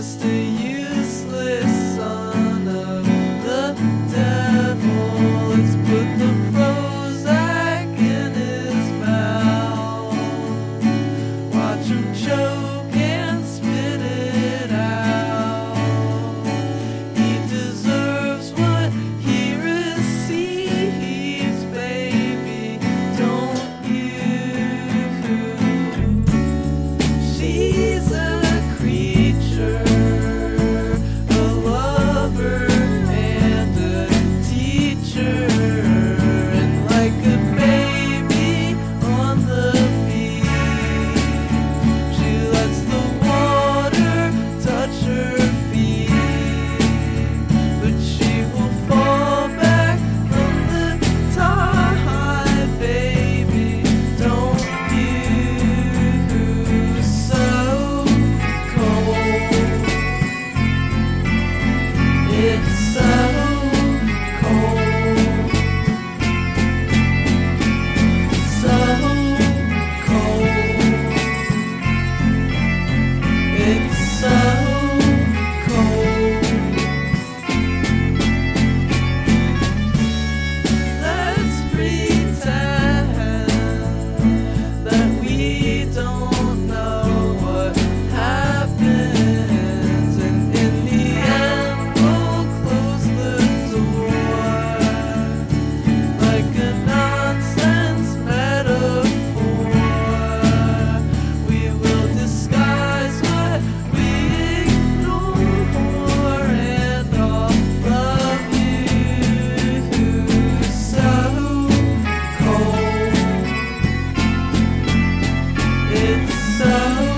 just a useless son of the devil. It's put the in his mouth. Watch him choke. love.